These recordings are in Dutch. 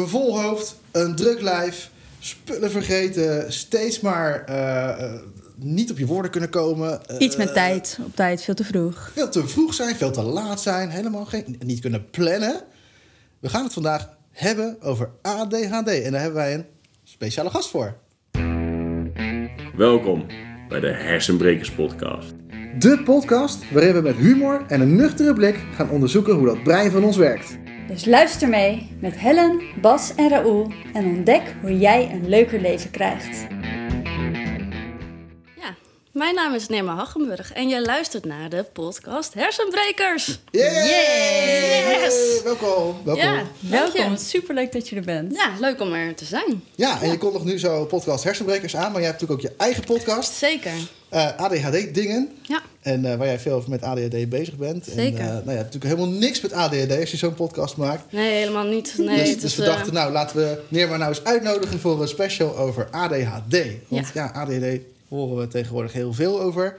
een vol hoofd, een druk lijf, spullen vergeten, steeds maar eh, eh, niet op je woorden kunnen komen. eh, Iets met tijd, op tijd, veel te vroeg. Veel te vroeg zijn, veel te laat zijn, helemaal geen, niet kunnen plannen. We gaan het vandaag hebben over ADHD en daar hebben wij een speciale gast voor. Welkom bij de Hersenbrekers Podcast. De podcast waarin we met humor en een nuchtere blik gaan onderzoeken hoe dat brein van ons werkt. Dus luister mee met Helen, Bas en Raoul en ontdek hoe jij een leuker leven krijgt. Ja, mijn naam is Nema Haggenburg en jij luistert naar de podcast Hersenbrekers. Yay! Yes! Welkom, welkom. Ja, Ja. je. Welkom, superleuk dat je er bent. Ja, leuk om er te zijn. en je kondigt nu zo podcast Hersenbrekers aan, maar je hebt natuurlijk ook je eigen podcast, Zeker. Eh, ADHD Dingen. Ja, En eh, waar jij veel met ADHD bezig bent. Zeker. En, eh, nou ja, natuurlijk helemaal niks met ADHD als je zo'n podcast maakt. nee, helemaal niet. Nee, dus het dus is, we dachten, nou laten we Neerma nou eens uitnodigen voor een special over ADHD. Want ja, ADHD horen we tegenwoordig heel veel over.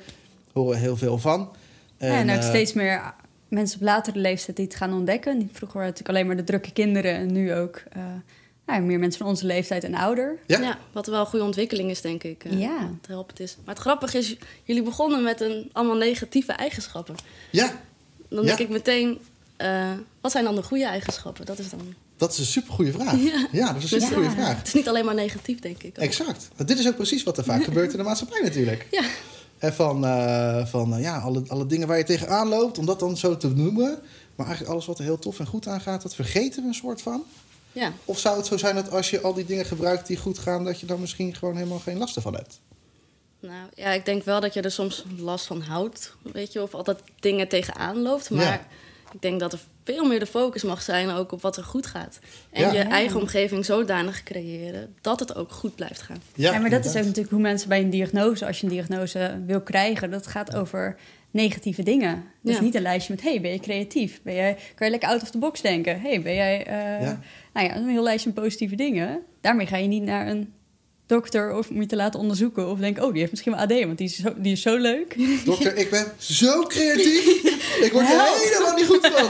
Horen we heel veel van. Ja, en ook steeds meer mensen op latere leeftijd die het gaan ontdekken. Vroeger waren het natuurlijk alleen maar de drukke kinderen en nu ook eh, nou, meer mensen van onze leeftijd en ouder. Ja. ja. wat wel een goede ontwikkeling is, denk ik. eh, Ja. Het helpend is. Maar het grappige is, jullie begonnen met een, allemaal negatieve eigenschappen. Ja, Dan Ja. denk ik meteen, eh, wat zijn dan de goede eigenschappen? Dat is dan... dat is een supergoeie vraag. Ja, Ja. dat is een Dus, supergoeie ja. vraag. Het is niet alleen maar negatief, denk ik. Exact. Want dit is ook precies wat er vaak gebeurt in de maatschappij natuurlijk. Ja. En van, eh, van eh, ja, alle, alle dingen waar je tegenaan loopt, om dat dan zo te noemen. Maar eigenlijk alles wat er heel tof en goed aan gaat, dat vergeten we een soort van. Ja. Of zou het zo zijn dat als je al die dingen gebruikt die goed gaan, dat je dan misschien gewoon helemaal geen last ervan hebt? Nou ja, ik denk wel dat je er soms last van houdt, weet je, of altijd dingen tegenaan loopt. Maar Ja. ik denk dat er veel meer de focus mag zijn ook op wat er goed gaat. En Ja. je eigen omgeving zodanig creëren dat het ook goed blijft gaan. Ja, maar dat is ook natuurlijk hoe mensen bij een diagnose, als je een diagnose wil krijgen, dat gaat over negatieve dingen. Dus Ja. niet een lijstje met, hey, ben je creatief? Ben jij, kan je lekker out of the box denken? Hey, ben jij... eh, Ja. Nou ja, een heel lijstje met positieve dingen. Daarmee ga je niet naar een dokter of moet je te laten onderzoeken. Of denk, oh, die heeft misschien wel AD, want die is zo, die is zo leuk. Dokter, ik ben zo creatief. Ik word er helemaal niet goed van.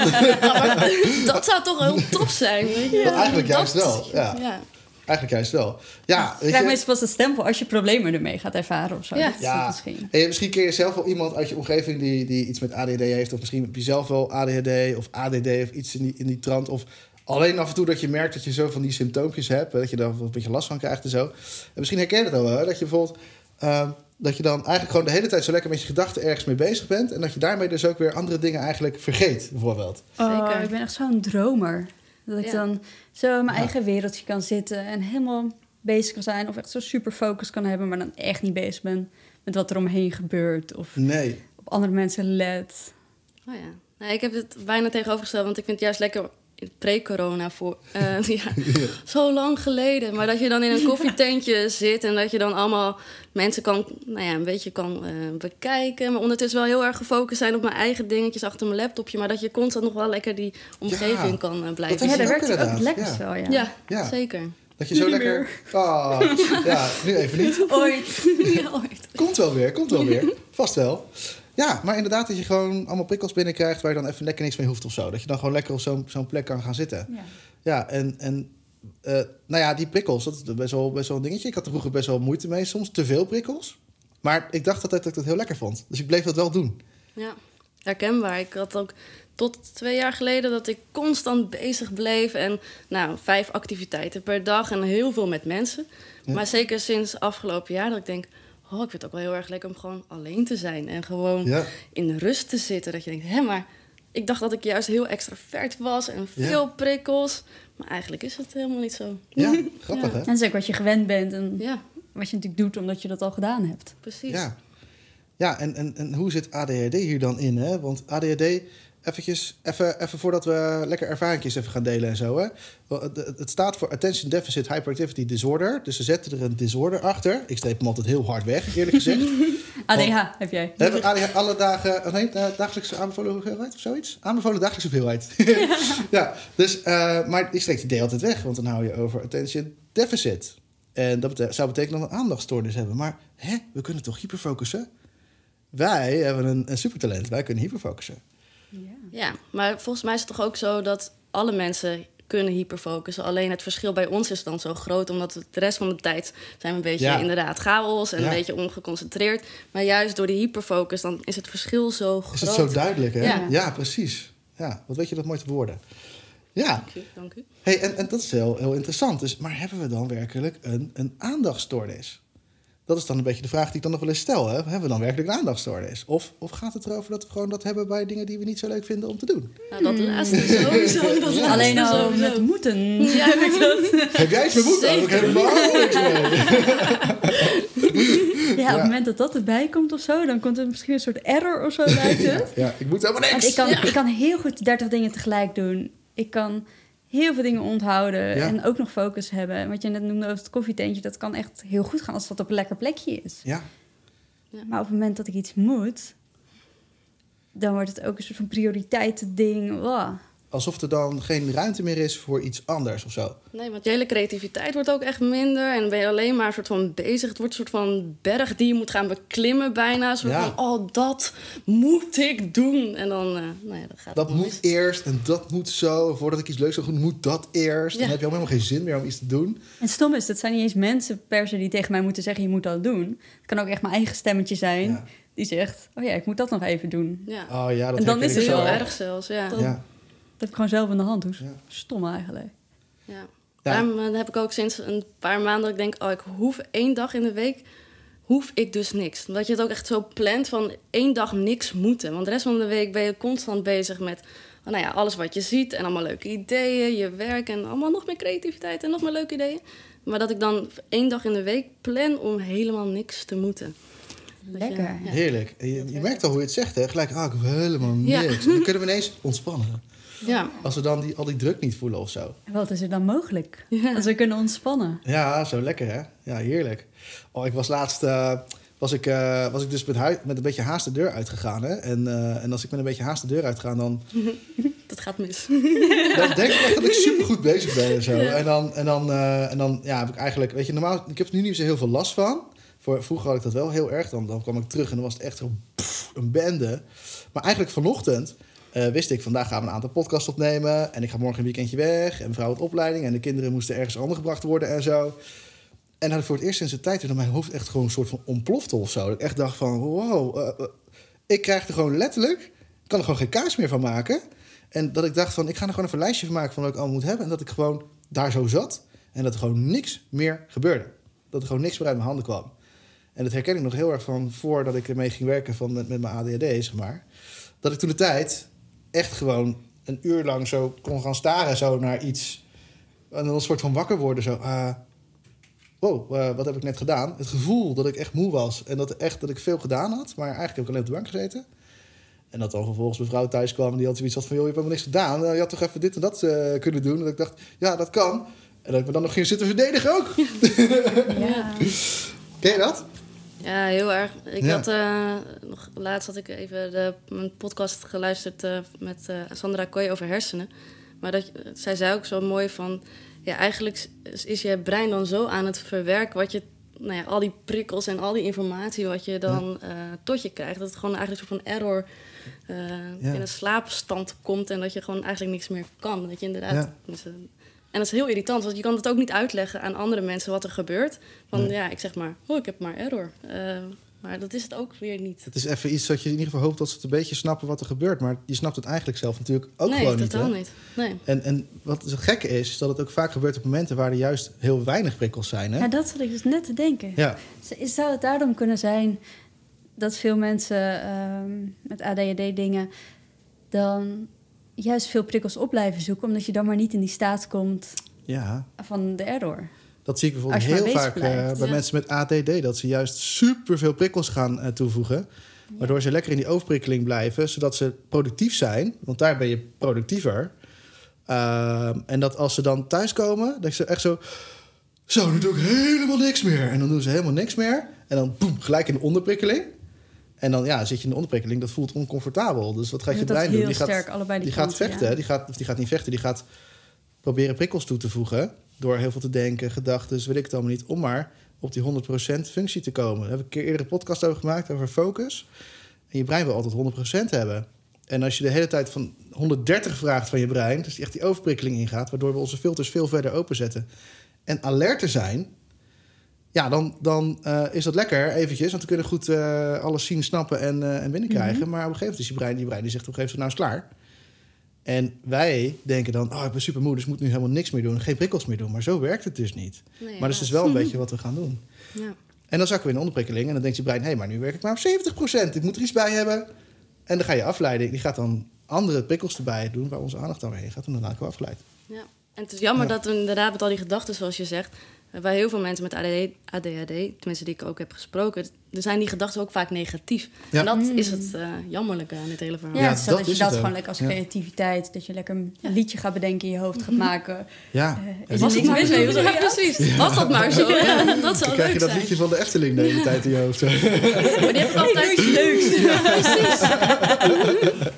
Dat zou toch heel tof zijn, weet je? Maar eigenlijk juist Dat- wel, ja. Eigenlijk juist wel. Ja, weet Krijg je, meestal pas een stempel als je problemen ermee gaat ervaren of zo. Ja. Misschien. En misschien ken je zelf wel iemand uit je omgeving die, die iets met ADHD heeft. Of misschien heb je zelf wel ADHD of ADD of iets in die, in die trant. Of alleen af en toe dat je merkt dat je zo van die symptoompjes hebt. Dat je daar een beetje last van krijgt en zo. En misschien herken je het al wel. Hè? Dat je bijvoorbeeld... ehm, dat je dan eigenlijk gewoon de hele tijd zo lekker met je gedachten ergens mee bezig bent. En dat je daarmee dus ook weer andere dingen eigenlijk vergeet, bijvoorbeeld. Oh, Zeker. ik ben echt zo'n dromer. Dat ik Ja. dan zo in mijn Ja. eigen wereldje kan zitten en helemaal bezig kan zijn. Of echt zo super focus kan hebben, maar dan echt niet bezig ben met wat er omheen gebeurt. Of Nee. op andere mensen let. Oh ja. Nee, ik heb het bijna tegenovergesteld, want ik vind het juist lekker pre-corona voor. eh, ja, zo lang geleden. Maar dat je dan in een koffietentje zit en dat je dan allemaal mensen kan, nou ja, een beetje kan eh, bekijken. Maar ondertussen wel heel erg gefocust zijn op mijn eigen dingetjes achter mijn laptopje. Maar dat je constant nog wel lekker die omgeving Ja, kan eh, blijven is ja, dat werkt ook lekker wel, ja. Ja, Ja. zeker. Dat je zo lekker... Ah, ja, nu even niet. Ooit. Ja, ooit. Komt wel weer, komt wel weer. Vast wel. Ja, maar inderdaad dat je gewoon allemaal prikkels binnenkrijgt... waar je dan even lekker niks mee hoeft of zo. Dat je dan gewoon lekker op zo'n zo'n plek kan gaan zitten. Ja. Ja, en, en eh, nou ja, die prikkels, dat is best wel, best wel een dingetje. Ik had er vroeger best wel moeite mee, soms te veel prikkels. Maar ik dacht altijd dat ik dat heel lekker vond. Dus ik bleef dat wel doen. Ja, herkenbaar. Ik had ook tot twee jaar geleden dat ik constant bezig bleef. En nou, vijf activiteiten per dag en heel veel met mensen. Ja. Maar zeker sinds afgelopen jaar dat ik denk... Oh, ik vind het ook wel heel erg lekker om gewoon alleen te zijn. En gewoon Ja, in rust te zitten. Dat je denkt, hé, maar ik dacht dat ik juist heel extravert was. En veel prikkels. Maar eigenlijk is het helemaal niet zo. ja grappig Ja. hè? En dat is ook wat je gewend bent en Ja, wat je natuurlijk doet omdat je dat al gedaan hebt. precies. Ja, ja en, en, en hoe zit ADHD hier dan in? Hè? Want ADHD, eventjes, even, even voordat we lekker ervaringjes even gaan delen en zo. Hè? Het, staat voor Attention Deficit Hyperactivity Disorder. Dus ze zetten er een disorder achter. Ik streep hem altijd heel hard weg, eerlijk gezegd. ADH heb jij. ADHD alle dagen, oh nee, eh, dagelijkse aanbevolen hoeveelheid of zoiets? Aanbevolen dagelijkse hoeveelheid. ja, dus, eh, maar die streekt die D altijd weg, want dan hou je over attention deficit. En dat zou betekenen dat we een aandachtstoornis hebben. Maar hè, we kunnen toch hyperfocussen? Wij hebben een, een supertalent, wij kunnen hyperfocussen. Ja. Ja, maar volgens mij is het toch ook zo dat alle mensen kunnen hyperfocussen. Alleen het verschil bij ons is dan zo groot, omdat we de rest van de tijd zijn we een beetje Ja. inderdaad chaos en Ja. een beetje ongeconcentreerd. Maar juist door die hyperfocus, dan is het verschil zo groot. Is het zo duidelijk, hè? Ja, Ja. precies. Ja, wat weet je dat mooi te woorden. Ja, Dank u, dank u. hey, en, en dat is heel, heel interessant. Dus, maar hebben we dan werkelijk een, een aandachtstoornis? Dat is dan een beetje de vraag die ik dan nog wel eens stel. Hè? Hebben we dan werkelijk een aandachtstoornis? Of, of gaat het erover dat we gewoon dat hebben bij dingen die we niet zo leuk vinden om te doen? Nou, dat laatste sowieso. Dat laatste Alleen al sowieso. met moeten. Ja, heb ik dat. Heb jij iets met heb helemaal niks mee. Ja, op het moment dat dat erbij komt of zo, dan komt er misschien een soort error of zo lijkt het. Ja, ik moet helemaal Want niks. ik kan, ik kan heel goed 30 dingen tegelijk doen. Ik kan heel veel dingen onthouden Ja. en ook nog focus hebben. En Wat je net noemde over het koffietentje, dat kan echt heel goed gaan als dat op een lekker plekje is. Ja, Maar op het moment dat ik iets moet, dan wordt het ook een soort van prioriteitending. Wow. Alsof er dan geen ruimte meer is voor iets anders of zo. Nee, want je hele creativiteit wordt ook echt minder. En dan ben je alleen maar een soort van bezig. Het wordt een soort van berg die je moet gaan beklimmen bijna. Een soort Ja. van, oh, dat moet ik doen. En dan, eh nou ja, dat gaat Dat moet mis. eerst en dat moet zo. Voordat ik iets leuks zou doen, moet dat eerst. Ja. Dan heb je helemaal geen zin meer om iets te doen. En stom is, dat zijn niet eens mensen per se die tegen mij moeten zeggen, je moet dat doen. Het kan ook echt mijn eigen stemmetje zijn Ja. die zegt, oh ja, ik moet dat nog even doen. Ja, Oh ja, dat En dan is het zo. heel erg zelfs, ja. Ja. Dat heb ik gewoon zelf in de hand. Hoe Ja. stom eigenlijk. ja. Ja. Daarom heb ik ook sinds een paar maanden dat ik denk... oh, ik hoef één dag in de week, hoef ik dus niks. Dat je het ook echt zo plant van één dag niks moeten. Want de rest van de week ben je constant bezig met... oh, nou ja, alles wat je ziet en allemaal leuke ideeën, je werk... en allemaal nog meer creativiteit en nog meer leuke ideeën. Maar dat ik dan één dag in de week plan om helemaal niks te moeten. Lekker. ja. Heerlijk. Je, je merkt al hoe je het zegt, hè? Gelijk, ah, ik hoef helemaal niks. Dan kunnen we ineens ontspannen. Ja. Als we dan die, al die druk niet voelen of zo. En Wat is er dan mogelijk? Ja. Als we kunnen ontspannen. Ja, zo lekker, hè? Ja, heerlijk. Oh, ik was laatst... eh, was ik, eh, was ik dus met, met een beetje haast de deur uitgegaan. Hè? En, eh, en als ik met een beetje haast de deur uitga, dan, Dat gaat mis. dan denk ik echt dat ik supergoed bezig ben en zo. En dan, en dan, eh, en dan ja, heb ik eigenlijk... Weet je, normaal... Ik heb er nu niet zo heel veel last van. Voor, vroeger had ik dat wel heel erg. Dan, dan kwam ik terug en dan was het echt zo pff, een bende. Maar eigenlijk vanochtend eh, wist ik... Vandaag gaan we een aantal podcasts opnemen. En ik ga morgen een weekendje weg. En mevrouw had opleiding. En de kinderen moesten ergens ondergebracht worden en zo. En dat ik voor het eerst sinds een tijd... toen mijn hoofd echt gewoon een soort van ontplofte of zo. Dat ik echt dacht van... Wow, eh, eh, ik krijg er gewoon letterlijk... Ik kan er gewoon geen kaas meer van maken. En dat ik dacht van, ik ga er gewoon even een lijstje van maken van wat ik allemaal moet hebben. En dat ik gewoon daar zo zat. En dat er gewoon niks meer gebeurde. Dat er gewoon niks meer uit mijn handen kwam. En dat herken ik nog heel erg van voordat ik ermee ging werken van met, met mijn ADHD, zeg maar. Dat ik toen de tijd echt gewoon een uur lang zo kon gaan staren zo naar iets. En dan een soort van wakker worden zo. ah, wow, eh, wat heb ik net gedaan? Het gevoel dat ik echt moe was. En dat, echt, dat ik veel gedaan had. Maar eigenlijk heb ik alleen op de bank gezeten. En dat dan vervolgens mijn vrouw thuis kwam en die had zoiets had van... joh, je hebt helemaal niks gedaan. Eh, Je had toch even dit en dat eh, kunnen doen. En dat ik dacht, ja, dat kan. En dat ik me dan nog ging zitten verdedigen ook. Ja. Ken je dat? Ja, heel erg. Ik Ja. had eh, nog laatst had ik even de, mijn podcast geluisterd eh, met eh, Sandra Kooi over hersenen. Maar dat, zij zei ook zo mooi van, ja, eigenlijk is, is je brein dan zo aan het verwerken wat je, nou ja, al die prikkels en al die informatie wat je dan tot je krijgt, dat het gewoon eigenlijk een soort van error Ja. in een slaapstand komt en dat je gewoon eigenlijk niks meer kan. Dat je inderdaad. Dus, en dat is heel irritant, want je kan het ook niet uitleggen aan andere mensen wat er gebeurt. Van Nee. ja, ik zeg maar, oh, ik heb maar error. Eh, maar dat is het ook weer niet. Het is even iets dat je in ieder geval hoopt dat ze het een beetje snappen wat er gebeurt. Maar je snapt het eigenlijk zelf natuurlijk ook nee, gewoon niet. totaal hè? niet. Nee. En, en wat het gekke is, is dat het ook vaak gebeurt op momenten waar er juist heel weinig prikkels zijn. Hè? Ja, dat zat ik dus net te denken. Ja, Zou het daarom kunnen zijn dat veel mensen ehm, met ADHD-dingen dan juist veel prikkels op blijven zoeken, omdat je dan maar niet in die staat komt ja. van de error? Dat zie ik bijvoorbeeld heel vaak eh, bij ja. mensen met ADD. Dat ze juist superveel prikkels gaan eh, toevoegen. Waardoor ze lekker in die overprikkeling blijven. Zodat ze productief zijn. Want daar ben je productiever. Ehm, en dat als ze dan thuiskomen, dat ze echt zo... Zo, nu doe ik helemaal niks meer. En dan doen ze helemaal niks meer. En dan boem, gelijk in de onderprikkeling. En dan ja, zit je in de onderprikkeling. Dat voelt oncomfortabel. Dus wat gaat je brein doen? Die gaat, sterk allebei die die gaat vechten. ja. Die, gaat, of die gaat niet vechten. Die gaat proberen prikkels toe te voegen. Door heel veel te denken, gedachten, weet ik het allemaal niet. Om maar op die 100% functie te komen. Daar heb ik een keer eerder een podcast over gemaakt, over focus. En je brein wil altijd 100% hebben. En als je de hele tijd van 130 vraagt van je brein, dus echt die overprikkeling ingaat, waardoor we onze filters veel verder openzetten en alerter zijn, ja, dan, dan eh, is dat lekker eventjes, want we kunnen goed eh, alles zien, snappen en, eh, en binnenkrijgen. Maar op een gegeven moment is je brein, die brein die zegt op een gegeven moment, nou is het klaar. En wij denken dan, oh, ik ben super moe, dus ik moet nu helemaal niks meer doen, geen prikkels meer doen. Maar zo werkt het dus niet. Nee, Maar dat is dus wel een beetje wat we gaan doen. Ja. En dan zakken we in de onderprikkeling en dan denkt je brein, hé, maar nu werk ik maar op 70%, ik moet er iets bij hebben. En dan ga je afleiden, die gaat dan andere prikkels erbij doen waar onze aandacht dan weer heen gaat en dan raken we afgeleid. Ja. En het is jammer Ja. dat we inderdaad met al die gedachten, zoals je zegt, bij heel veel mensen met ADD, ADHD, tenminste die ik ook heb gesproken, er zijn die gedachten ook vaak negatief. Ja. En dat is het eh, jammerlijke aan dit hele verhaal. Ja, Ja, zo dat dat je is dat gewoon lekker als Ja. creativiteit, dat je lekker een liedje gaat bedenken in je hoofd gaat maken. Ja, is was het mis mee? Ja, precies. Was dat maar zo. Ja, dat dan zou krijg je dat zijn. liedje van de Efteling de hele tijd in je hoofd. Maar die heb ik altijd... leuks. Ja, precies.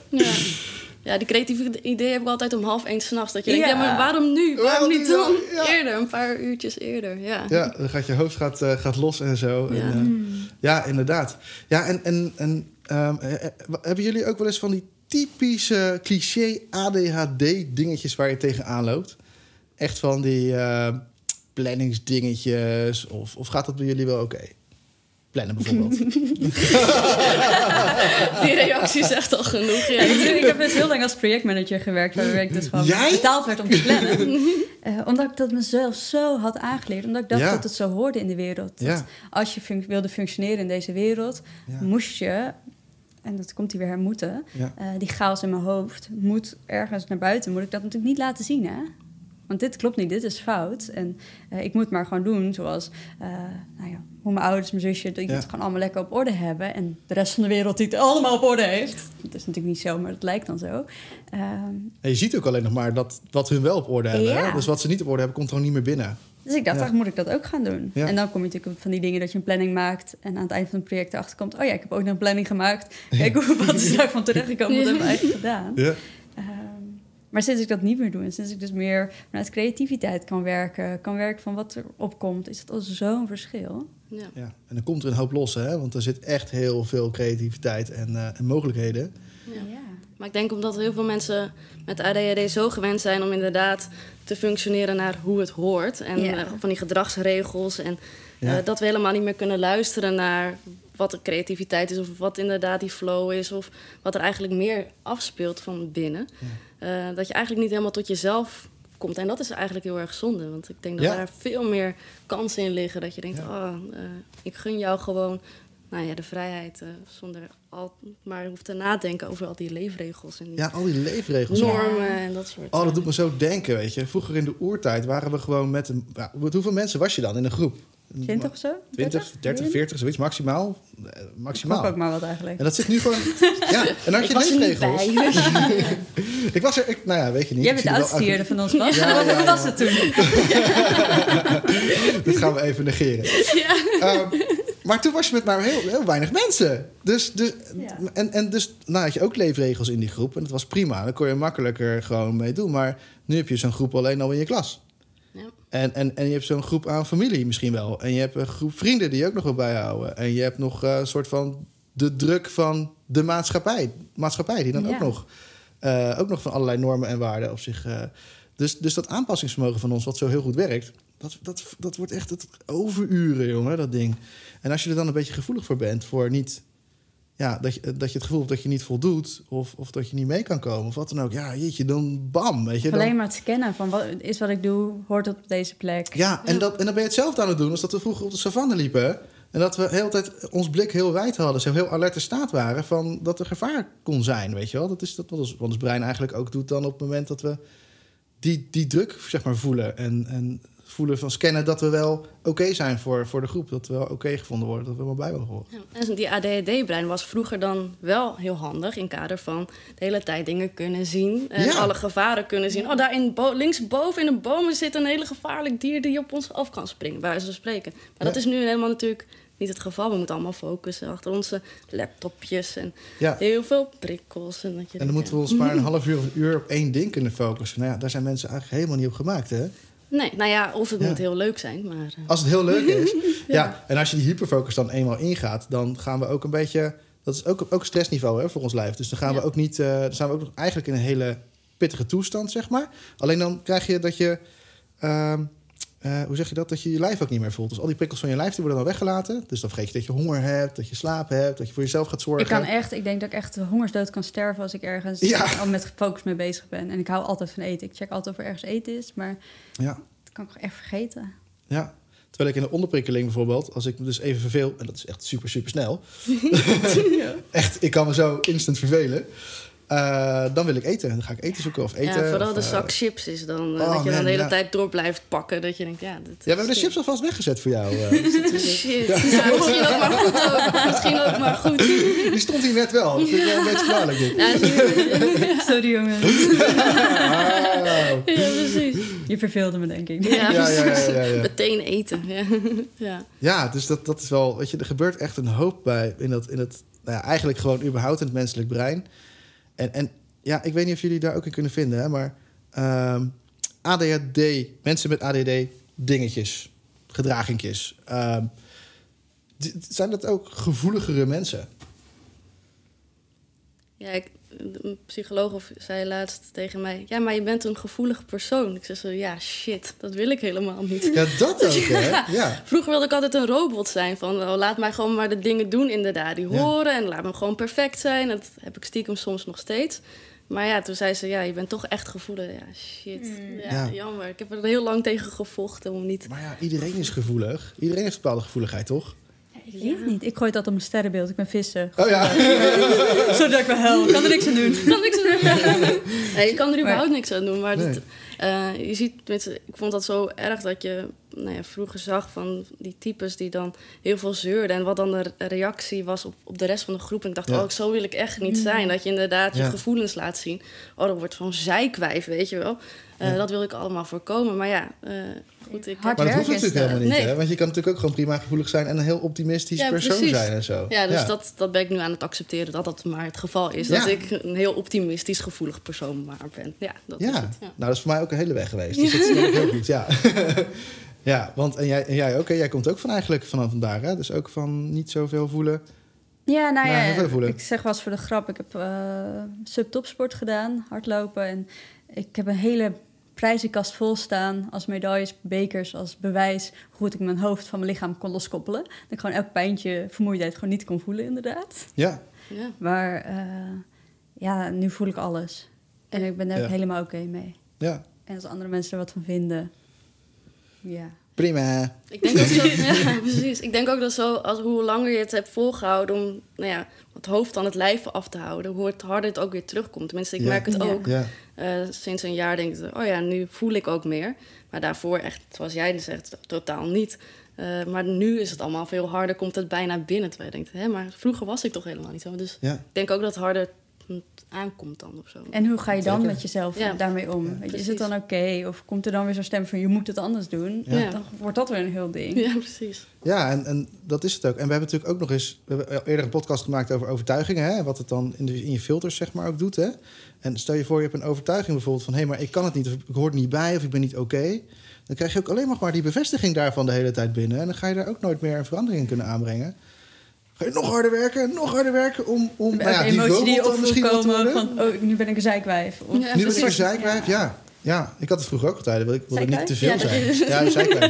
ja. ja, die creatieve ideeën heb ik altijd om half één s'nachts. Dat je denkt, Ja. ja, maar waarom nu? Waarom Waarom niet dan dan? Ja. eerder? Een paar uurtjes eerder, ja. Ja, dan gaat je hoofd gaat, eh, gaat los en zo. En, Ja. eh, ja, inderdaad. Ja, en, en, en ehm, eh, hebben jullie ook wel eens van die typische cliché ADHD-dingetjes waar je tegenaan loopt? Echt van die eh, planningsdingetjes? Of, of gaat dat bij jullie wel oké? Plannen bijvoorbeeld. Die reactie zegt al genoeg. Ja. ik heb dus heel lang als projectmanager gewerkt, waar ik dus gewoon Jij? betaald werd om te plannen. Eh, omdat ik dat mezelf zo had aangeleerd. Omdat ik dacht Ja. dat het zo hoorde in de wereld. Dat Ja. Als je wilde functioneren in deze wereld, Ja. moest je, en dat komt hier weer moeten, Ja. eh, die chaos in mijn hoofd moet ergens naar buiten. Moet ik dat natuurlijk niet laten zien, hè? Want dit klopt niet, dit is fout. En eh, ik moet maar gewoon doen zoals eh, nou ja, hoe mijn ouders, mijn zusje, die Ja. het gewoon allemaal lekker op orde hebben. En de rest van de wereld die het allemaal op orde heeft. Dat is natuurlijk niet zo, maar het lijkt dan zo. Ehm, En je ziet ook alleen nog maar dat wat hun wel op orde hebben. Ja. Dus wat ze niet op orde hebben, komt gewoon niet meer binnen. dus ik dacht, Ja. moet ik dat ook gaan doen? Ja. En dan kom je natuurlijk op van die dingen dat je een planning maakt... en aan het eind van het project erachter komt... oh ja, ik heb ook nog een planning gemaakt. Kijk, hoe, wat is daarvan terechtgekomen? Wat hebben we eigenlijk gedaan? Maar sinds ik dat niet meer doe... en sinds ik dus meer vanuit creativiteit kan werken... kan werken van wat er opkomt... is dat al zo'n verschil. Ja. Ja. En dan komt er een hoop los, hè? want er zit echt heel veel creativiteit en, eh, en mogelijkheden. Ja. Maar ik denk omdat heel veel mensen met ADHD zo gewend zijn om inderdaad te functioneren naar hoe het hoort. En Ja. eh, van die gedragsregels. En Ja. eh, dat we helemaal niet meer kunnen luisteren naar wat de creativiteit is. Of wat inderdaad die flow is. Of wat er eigenlijk meer afspeelt van binnen. Eh, dat je eigenlijk niet helemaal tot jezelf komt. En dat is eigenlijk heel erg zonde. Want ik denk dat Ja. daar veel meer kansen in liggen. Dat je denkt, oh, eh, ik gun jou gewoon nou ja, de vrijheid. eh, zonder al maar hoeft te nadenken over al die leefregels. En die Ja, al die leefregels. normen en dat soort Oh, dat doet me zo denken, weet je. Vroeger in de oertijd waren we gewoon met een... Ja, met hoeveel mensen was je dan in een groep? 20 of zo? 20, 30, 40, zoiets, maximaal. Eh, Ik maximaal. ook maar wat eigenlijk. En dat zit nu gewoon... ja, en had je leefregels. ik was er... Ik, nou ja, weet je niet. Jij bent de oudste hier van ons, was. Ja, Wat ja, was het toen? Dit gaan we even negeren. Ehm, maar toen was je met maar heel, heel weinig mensen. Dus, dus, Ja. en, en dus nou had je ook leefregels in die groep. En dat was prima. Daar kon je makkelijker gewoon mee doen. Maar nu heb je zo'n groep alleen al in je klas. En, en, en je hebt zo'n groep aan familie misschien wel. En je hebt een groep vrienden die je ook nog wel bijhouden. En je hebt nog eh, een soort van de druk van de maatschappij. Maatschappij die dan Ja. ook, nog, eh, ook nog van allerlei normen en waarden op zich... eh, dus, dus dat aanpassingsvermogen van ons, wat zo heel goed werkt... Dat, dat, dat wordt echt het overuren, jongen, dat ding. En als je er dan een beetje gevoelig voor bent... voor niet... Ja, dat je, dat je het gevoel hebt dat je niet voldoet... Of, of dat je niet mee kan komen, of wat dan ook. Ja, jeetje, dan bam, weet je. Dan, Alleen maar het scannen van wat is wat ik doe, hoort op deze plek. ja, en, dat, en dan ben je hetzelfde aan het doen als dat we vroeger op de savanne liepen. En dat we de hele tijd ons blik heel wijd hadden. Zo heel alert in staat waren van dat er gevaar kon zijn, weet je wel. Dat is dat wat ons, wat ons brein eigenlijk ook doet dan op het moment dat we die, die druk zeg maar, voelen. En, en voelen van scannen dat we wel oké zijn voor, voor de groep. Dat we wel oké gevonden worden, dat we wel bij willen horen. Ja, En die ADHD-brein was vroeger dan wel heel handig in kader van de hele tijd dingen kunnen zien en Ja. alle gevaren kunnen zien. Oh, daar in bo- linksboven in de bomen zit een hele gevaarlijk dier die op ons af kan springen, bij wijze van spreken. Maar dat is nu helemaal natuurlijk niet het geval. We moeten allemaal focussen achter onze laptopjes en Ja. heel veel prikkels. En, dat je En dan moeten we ons maar een half uur of een uur op één ding kunnen focussen. Nou ja, daar zijn mensen eigenlijk helemaal niet op gemaakt, hè? Nee, nou ja, of het Ja. moet heel leuk zijn, maar... eh, Als het heel leuk is. ja. En als je die hyperfocus dan eenmaal ingaat, dan gaan we ook een beetje Dat is ook, ook stressniveau hè, voor ons lijf. Dus dan gaan we ook niet, eh, dan zijn we ook nog eigenlijk in een hele pittige toestand, zeg maar. Alleen dan krijg je dat je, ehm, eh, hoe zeg je dat, dat je je lijf ook niet meer voelt. Dus al die prikkels van je lijf die worden dan weggelaten. Dus dan vergeet je dat je honger hebt, dat je slaap hebt, dat je voor jezelf gaat zorgen. Ik kan echt, ik denk dat ik echt hongersdood kan sterven als ik ergens Ja. al met focus mee bezig ben. En ik hou altijd van eten. Ik check altijd of er ergens eten is, maar Ja, dat kan ik echt vergeten. ja. Terwijl ik in de onderprikkeling bijvoorbeeld, als ik me dus even verveel, en dat is echt super, super snel. echt, ik kan me zo instant vervelen. Eh, dan wil ik eten. Dan ga ik eten zoeken of eten. ja, vooral of, de eh, zak chips is dan. eh, oh, dat je dan de hele ja. tijd door blijft pakken. Dat je denkt, ja, dit Ja, we hebben de chips alvast weggezet voor jou. eh. Shit. Ja, misschien ook maar goed ook. Misschien ook maar goed. Die stond hier net wel. Dat vind ik wel een beetje kwalijk. Sorry jongens. Wauw. ja, precies. Je verveelde me denk ik. Ja, Ja, ja, ja, precies. ja, ja. Meteen eten. Ja. ja. Ja, dus dat, dat is wel... Weet je, er gebeurt echt een hoop bij in, dat, in het... Nou ja, eigenlijk gewoon überhaupt in het menselijk brein. En, en ja, ik weet niet of jullie daar ook in kunnen vinden, hè, maar... ehm, ADHD, mensen met ADD, dingetjes, gedragingjes. ehm, zijn dat ook gevoeligere mensen? Ja, ik, een psycholoog of- zei laatst tegen mij... Ja, maar je bent een gevoelig persoon. Ik zeg zo, ja, shit, dat wil ik helemaal niet. Ja, dat ook, hè? Ja. Vroeger wilde ik altijd een robot zijn. Van, oh, laat mij gewoon maar de dingen doen inderdaad. Die Ja. horen en laat me gewoon perfect zijn. Dat heb ik stiekem soms nog steeds. Maar ja, toen zei ze, ja, je bent toch echt gevoelig. Ja, shit. Ja, Ja. jammer. Ik heb er heel lang tegen gevochten om niet... Maar ja, iedereen is gevoelig. Iedereen heeft een bepaalde gevoeligheid, toch? Ik weet het niet. Ik gooi dat op mijn sterrenbeeld. Ik ben vissen. Oh ja. Zodat ik me hel. Ik kan er niks aan doen. kan niks aan doen. nee, je kan er überhaupt Maar- niks aan doen. Maar Nee. dat, eh, je ziet, ik vond dat zo erg dat je nou ja, vroeger zag van die types die dan heel veel zeurden. En wat dan de re- reactie was op, op de rest van de groep. En ik dacht, Ja. oh, zo wil ik echt niet zijn. Dat je inderdaad je gevoelens laat zien. Oh, dat wordt zo'n zijkwijf, weet je wel. Eh, Ja. Dat wil ik allemaal voorkomen. Maar ja, eh, goed. Ik, Hard Maar dat hoeft natuurlijk helemaal niet, Nee. hè? Want je kan natuurlijk ook gewoon prima gevoelig zijn en een heel optimistisch Ja, persoon precies. zijn en zo. ja, dus Dat, dat ben ik nu aan het accepteren dat dat maar het geval is. Ja. Dat ik een heel optimistisch, gevoelig persoon maar ben. Ja, dat Ja, is het. Ja. nou dat is voor mij ook een hele weg geweest. Dus dat is heel goed, ja. Ja, want en jij, en jij ook, hè? jij komt ook van eigenlijk vanaf vandaar, hè? Dus ook van niet zoveel voelen. Ja, nou ja, voelen. ik zeg wel eens voor de grap. Ik heb eh subtopsport gedaan, hardlopen. En ik heb een hele prijzenkast vol staan als medailles, bekers, als bewijs hoe goed ik mijn hoofd van mijn lichaam kon loskoppelen. Dat ik gewoon elk pijntje, vermoeidheid gewoon niet kon voelen, inderdaad. Ja, Ja. Maar eh, ja, nu voel ik alles. En ik ben er Ja. ook helemaal oké mee. ja. En als andere mensen er wat van vinden, ja. Prima. Ik denk ook zo, ja, precies. Ik denk ook dat zo, als, hoe langer je het hebt volgehouden om nou ja, het hoofd van het lijf af te houden, hoe het harder het ook weer terugkomt. Tenminste, ik Ja. merk het Ja. ook. Ja, Eh, sinds een jaar denk ik, oh ja, nu voel ik ook meer. Maar daarvoor echt, zoals jij dus zegt, totaal niet. Eh, maar nu is het allemaal veel harder, komt het bijna binnen. Terwijl je denkt, hè, maar vroeger was ik toch helemaal niet zo. Dus ja. ik denk ook dat het harder aankomt dan of zo. En hoe ga je dan Zeker. met jezelf Ja. daarmee om? Ja, Weet je, is het dan oké? Of komt er dan weer zo'n stem van je moet het anders doen? Ja. Dan wordt dat weer een heel ding. Ja, precies. Ja, en, en dat is het ook. En we hebben natuurlijk ook nog eens... We hebben eerder een podcast gemaakt over overtuigingen. Hè? Wat het dan in, de, in je filters zeg maar ook doet. Hè? En stel je voor, je hebt een overtuiging bijvoorbeeld van... hé, maar ik kan het niet, of ik hoor er niet bij, of ik ben niet oké. Dan krijg je ook alleen nog maar die bevestiging daarvan de hele tijd binnen. En dan ga je daar ook nooit meer een verandering in kunnen aanbrengen. Ga je nog harder werken, nog harder werken om, om nou ja, die emotie die te komen worden. van, oh, nu ben ik een zijkwijf. Of, Ja, nu ben ik een zijkwijf, ja. Ja, ik had het vroeger ook altijd. wil Ik wilde niet te veel Zijkwijf? zijn. Ja, ja.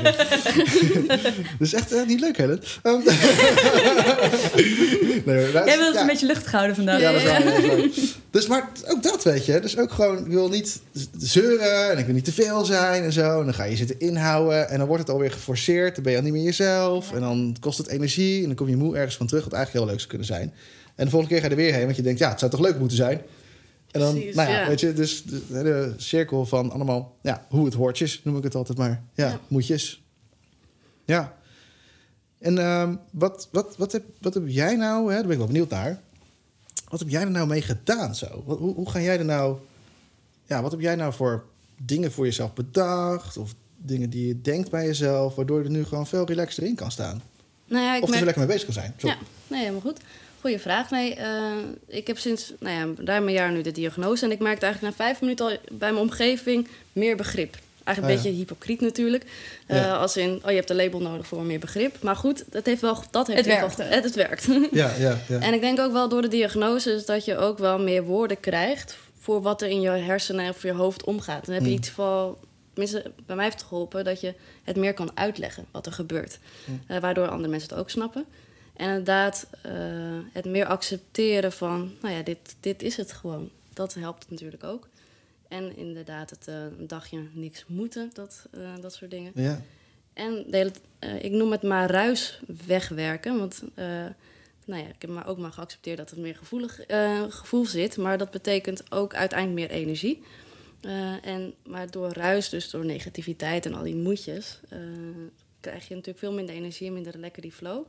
Dat is echt eh, niet leuk, Helen. Ehm, nee, Jij wilt het ja. een beetje luchtig houden vandaag. Ja, dat is. Dus maar ook dat, weet je. Dus ook gewoon, ik wil niet zeuren en ik wil niet te veel zijn en zo. En dan ga je zitten inhouden en dan wordt het alweer geforceerd. Dan ben je al niet meer jezelf en dan kost het energie. En dan kom je moe ergens van terug, wat eigenlijk heel leuk zou kunnen zijn. En de volgende keer ga je er weer heen, want je denkt, ja, het zou toch leuk moeten zijn. En dan, Precies, nou ja, ja. weet je, dus de hele cirkel van allemaal, ja, hoe het hoortjes, noem ik het altijd maar. Ja, Ja. moetjes. Ja. En ehm, wat, wat, wat, heb, wat heb jij nou, hè, daar ben ik wel benieuwd naar. Wat heb jij er nou mee gedaan zo? Wat, hoe, hoe ga jij er nou... Ja, wat heb jij nou voor dingen voor jezelf bedacht? Of dingen die je denkt bij jezelf... waardoor je er nu gewoon veel relaxter in kan staan? Nou ja, ik of er merk- zo lekker mee bezig kan zijn. Sorry. Ja, nee, helemaal goed. Goeie vraag. Nee, eh, ik heb sinds nou ja, ruim een jaar nu de diagnose. En ik merkte eigenlijk na vijf minuten al bij mijn omgeving meer begrip. eigenlijk een Ah, ja. beetje hypocriet natuurlijk. Eh, Ja. Als in, oh, je hebt een label nodig voor meer begrip. Maar goed, dat heeft wel, dat heeft Het in werkt, Het, het werkt. Ja, ja, ja. En ik denk ook wel door de diagnose is dat je ook wel meer woorden krijgt voor wat er in je hersenen of je hoofd omgaat. Dan heb je Hmm. iets van, tenminste, bij mij heeft het geholpen dat je het meer kan uitleggen wat er gebeurt. Hmm. Eh, waardoor andere mensen het ook snappen. En inderdaad, eh, het meer accepteren van, nou ja, dit, dit is het gewoon. Dat helpt natuurlijk ook. En inderdaad, het eh, een dagje niks moeten, dat, dat soort dingen. ja. En de hele, ik noem het maar ruis wegwerken. Want nou ja, ik heb maar ook maar geaccepteerd dat het meer gevoelig, gevoel zit. Maar dat betekent ook uiteindelijk meer energie. Eh, en, maar door ruis, dus door negativiteit en al die moedjes... eh, krijg je natuurlijk veel minder energie en minder lekker die flow.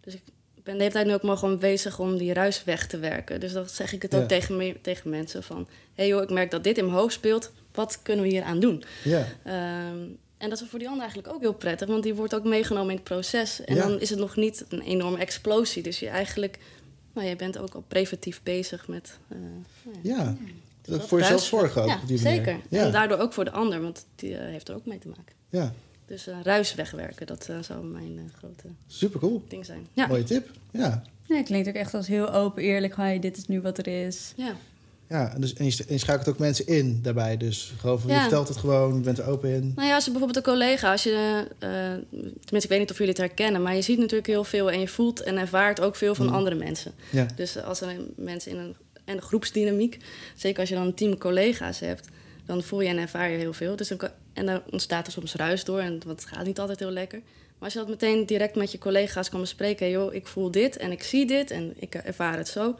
Dus ik ben de hele tijd nu ook maar gewoon bezig om die ruis weg te werken. Dus dan zeg ik het ook tegen, me- tegen mensen van... hé hey joh, ik merk dat dit in mijn hoofd speelt. Wat kunnen we hier aan doen? ja. Ehm, en dat is voor die ander eigenlijk ook heel prettig, want die wordt ook meegenomen in het proces. En Ja. dan is het nog niet een enorme explosie. Dus je eigenlijk, nou, je bent ook al preventief bezig met. eh, nou ja, ja. Dat voor jezelf ook Ja, op die manier. zeker. Ja. En daardoor ook voor de ander, want die eh, heeft er ook mee te maken. Ja, Dus eh, ruis wegwerken, dat eh, zou mijn eh, grote super cool. ding zijn. Ja. Mooie tip. Ja. Nee, klinkt ook echt als heel open, eerlijk. Hey, dit is nu wat er is. ja. Ja, en, dus, en, je, en je schakelt ook mensen in daarbij. Dus gewoon van, je Ja. vertelt het gewoon, je bent er open in. Nou ja, als je bijvoorbeeld een collega, als je, eh, tenminste, ik weet niet of jullie het herkennen, maar je ziet natuurlijk heel veel en je voelt en ervaart ook veel van Mm. andere mensen. Ja, Dus als er mensen in een, en een groepsdynamiek, zeker als je dan een team collega's hebt, dan voel je en ervaar je heel veel. Dus dan kan, en dan ontstaat er soms ruis door, en, want het gaat niet altijd heel lekker. Maar als je dat meteen direct met je collega's kan bespreken, joh, ik voel dit en ik zie dit en ik ervaar het zo.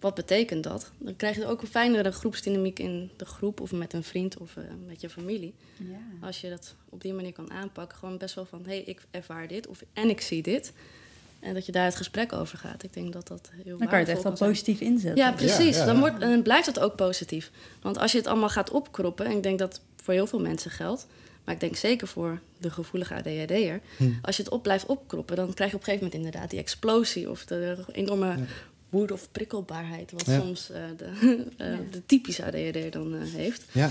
Wat betekent dat? Dan krijg je ook een fijnere groepsdynamiek in de groep of met een vriend of eh, met je familie. Ja. Als je dat op die manier kan aanpakken, gewoon best wel van hé, hey, ik ervaar dit of en ik zie dit. En dat je daar het gesprek over gaat. Ik denk dat dat heel Dan kan je het echt wel positief inzetten. Ja, precies. Ja, ja, Dan, wordt, dan blijft het ook positief. Want als je het allemaal gaat opkroppen, en ik denk dat voor heel veel mensen geldt, maar ik denk zeker voor de gevoelige ADHD'er, Hm. als je het op blijft opkroppen, dan krijg je op een gegeven moment inderdaad die explosie of de enorme Ja. woede of prikkelbaarheid, wat Ja. soms eh, de, eh, de typische ADHD'er dan eh, heeft. ja.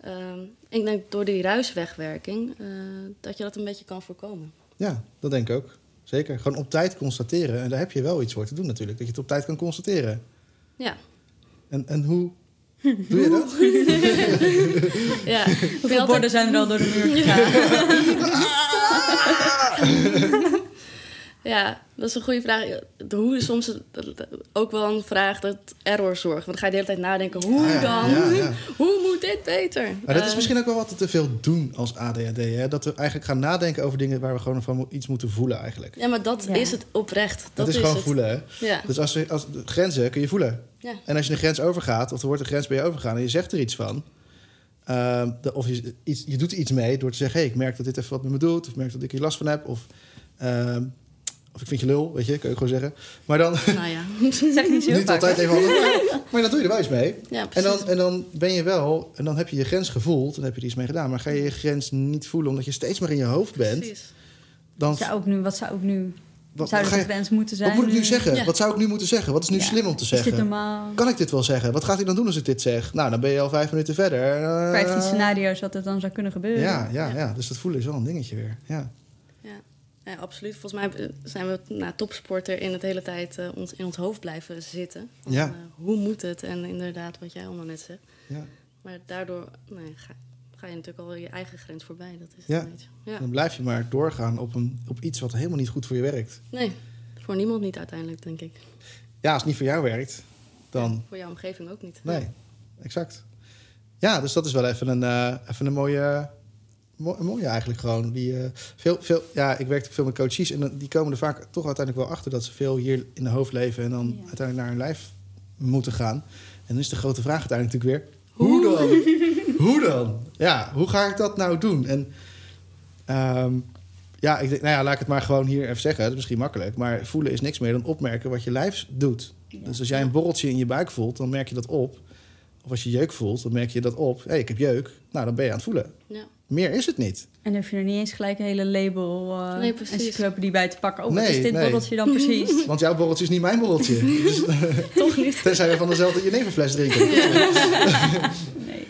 Ehm, ik denk door die ruiswegwerking eh, dat je dat een beetje kan voorkomen. ja, dat denk ik ook. Zeker. Gewoon op tijd constateren. En daar heb je wel iets voor te doen natuurlijk. Dat je het op tijd kan constateren. Ja, En, en hoe doe je dat? ja. Hoeveel borden zijn er al door de muur gegaan? Ja, dat is een goede vraag. De hoe is soms ook wel een vraag dat error zorgt. Want dan ga je de hele tijd nadenken, hoe Ah, ja, dan? ja, ja. Hoe moet dit beter? Maar dat is Eh, misschien ook wel wat we te veel doen als ADHD. Hè? Dat we eigenlijk gaan nadenken over dingen waar we gewoon van iets moeten voelen eigenlijk. Ja, maar dat Ja. is het oprecht. Dat, Dat, is, gewoon het. voelen. Hè? Ja. Dus als, we- als de grenzen kun je voelen. Ja. En als je een grens overgaat, of er wordt een grens bij je overgegaan en je zegt er iets van. ehm, de- of je, iets, je doet er iets mee door te zeggen: hey, ik merk dat dit even wat met me doet. Of ik merk dat ik hier last van heb. Of, ehm, of ik vind je lul, weet je, kun je gewoon zeggen. Maar dan Nou ja. Zeg niet zo heel niet vaak. altijd even. Maar dan doe je er wel iets mee. ja, En dan, en dan ben je wel, en dan heb je je grens gevoeld, dan heb je er iets mee gedaan. Maar ga je je grens niet voelen omdat je steeds maar in je hoofd bent, Precies. dan Zou ook nu, wat zou ook nu? wat, zou de grens moeten zijn? wat moet ik nu zeggen? Ja. Wat zou ik nu moeten zeggen? Wat is nu Ja. slim om te Is dit zeggen? normaal? Kan ik dit wel zeggen? Wat gaat hij dan doen als ik dit zeg? Nou, dan ben je al vijf minuten verder. Eh, 15 scenario's wat er dan zou kunnen gebeuren. Ja, ja, Ja. ja, dus dat voelen is wel een dingetje weer. Ja, Ja. absoluut. Volgens mij eh, zijn we na topsporter in het hele tijd eh, ons, in ons hoofd blijven zitten. Van, Ja. eh, hoe moet het? En inderdaad, wat jij allemaal net zegt. ja. Maar daardoor nee, ga, ga je natuurlijk al je eigen grens voorbij. Dat is het Ja. een. Ja. Dan blijf je maar doorgaan op, een, op iets wat helemaal niet goed voor je werkt. Nee, voor niemand niet uiteindelijk, denk ik. Ja, als het niet voor jou werkt, dan Voor jouw omgeving ook niet. Nee, exact. Ja, dus dat is wel even een, even een mooie, mo- een mooie eigenlijk gewoon. Die, eh, veel, veel, ja, ik werk veel met coaches en die komen er vaak toch uiteindelijk wel achter dat ze veel hier in de hoofd leven en dan Ja. uiteindelijk naar hun lijf moeten gaan. En dan is de grote vraag uiteindelijk natuurlijk weer: hoe dan? hoe dan? Ja, hoe ga ik dat nou doen? En ehm, ja, ik denk, nou ja, laat ik het maar gewoon hier even zeggen. Dat is misschien makkelijk, maar voelen is niks meer dan opmerken wat je lijf doet. Ja. Dus als jij een borreltje in je buik voelt, dan merk je dat op. Of als je jeuk voelt, dan merk je dat op. Hé, ik heb jeuk. Nou, dan ben je aan het voelen. Ja. Meer is het niet. En dan hoef je er niet eens gelijk een hele label uh, Nee, precies. encyclopedie bij te pakken. Oh, wat Nee, is dit nee. borreltje dan precies? Want jouw borreltje is niet mijn borreltje. dus, Toch niet. tenzij we van dezelfde jeneverfles drinken. nee.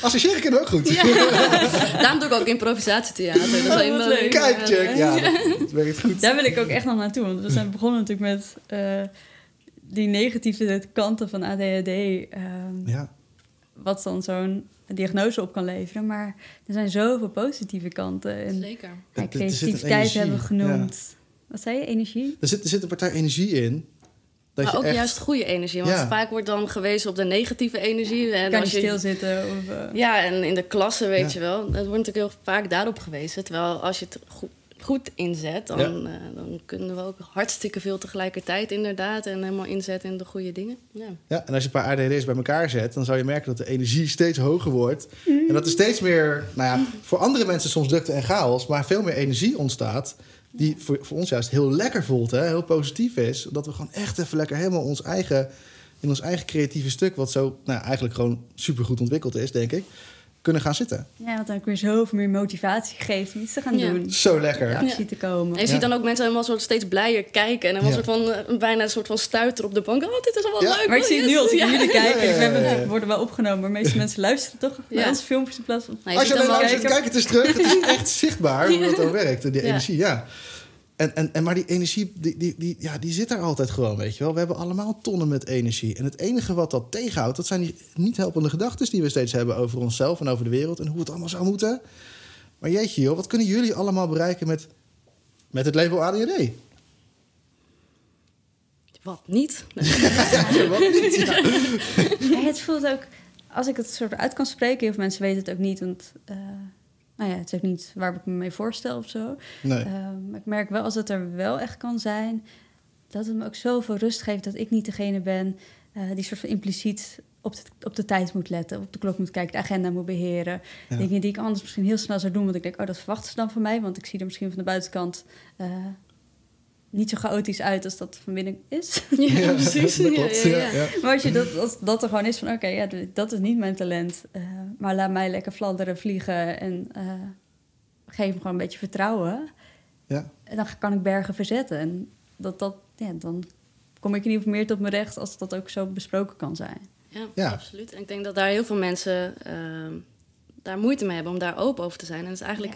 Associëren kunnen we ook goed. Daarom doe ik ook improvisatietheater. Dat is Oh, leuk. Kijk, check. Ja, dat, dat werkt goed. Daar wil ik ook echt nog naartoe. Want we zijn begonnen natuurlijk met eh, die negatieve kanten van ADHD. ehm, Ja, Wat dan zo'n diagnose op kan leveren. Maar er zijn zoveel positieve kanten. En Zeker. ja, Er- er creativiteit hebben we genoemd. Wat zei je? Energie? er zit, er zit een partij energie in. Dat maar je ook echt, juist goede energie. Want Ja. vaak wordt dan gewezen op de negatieve energie. En kan als je stilzitten? Of, eh, Ja, en in de klasse, weet Ja. je wel. Dat wordt natuurlijk heel vaak daarop gewezen. Terwijl als je het goed, goed inzet, dan, Ja. eh, dan kunnen we ook hartstikke veel tegelijkertijd inderdaad. En helemaal inzetten in de goede dingen. Ja. Ja, en als je een paar ADHD's bij elkaar zet, dan zou je merken dat de energie steeds hoger wordt. En dat er steeds meer, nou ja, voor andere mensen soms drukte en chaos, maar veel meer energie ontstaat. Die voor, voor ons juist heel lekker voelt, hè? heel positief is. Dat we gewoon echt even lekker helemaal ons eigen, in ons eigen creatieve stuk, wat zo nou, eigenlijk gewoon supergoed ontwikkeld is, denk ik, kunnen gaan zitten. ja, wat dan ook weer zoveel meer motivatie geeft om iets te gaan Ja. doen. Zo lekker. Actie te komen. En je Ja. ziet dan ook mensen helemaal soort steeds blijer kijken. En Ja. soort van, eh, bijna een soort van stuiter op de bank. Oh, dit is allemaal Ja. leuk. Maar ik oh, zie het nu als naar jullie kijk. Ja, ja, ja, We hebben worden wel opgenomen, maar de meeste mensen luisteren toch naar onze filmpjes in plaats van... Nou, je Als je alleen allemaal- luistert, kijk het eens terug. Het is echt zichtbaar hoe dat dan werkt, die Ja. energie, ja. En, en, en maar die energie, die, die, die, ja, die zit er altijd gewoon, weet je wel. We hebben allemaal tonnen met energie. En het enige wat dat tegenhoudt, dat zijn die niet helpende gedachten die we steeds hebben over onszelf en over de wereld en hoe het allemaal zou moeten. Maar jeetje joh, wat kunnen jullie allemaal bereiken met, met het label ADHD? Wat niet? Ja, wat niet? Ja. Ja, het voelt ook, als ik het soort uit kan spreken, heel veel mensen weten het ook niet, want eh, nou ja, het is ook niet waar ik me mee voorstel of zo. Nee. Ehm, maar ik merk wel, als het er wel echt kan zijn, dat het me ook zoveel rust geeft dat ik niet degene ben eh, die soort van impliciet op de, op de tijd moet letten, op de klok moet kijken, de agenda moet beheren. Ja. Dingen die ik anders misschien heel snel zou doen, want ik denk, oh, dat verwachten ze dan van mij, want ik zie er misschien van de buitenkant eh, niet zo chaotisch uit als dat van binnen is. Ja, precies. Dat Ja, klopt, ja, ja, ja. ja. Maar als je dat, als dat er gewoon is van, oké, ja, dat is niet mijn talent. eh, maar laat mij lekker fladderen, vliegen en eh, geef me gewoon een beetje vertrouwen. Ja. En dan kan ik bergen verzetten. En dat, dat, ja, dan kom ik in ieder geval meer tot mijn recht als dat ook zo besproken kan zijn. Ja, Ja. absoluut. En ik denk dat daar heel veel mensen ehm, daar moeite mee hebben om daar open over te zijn. En dat is eigenlijk,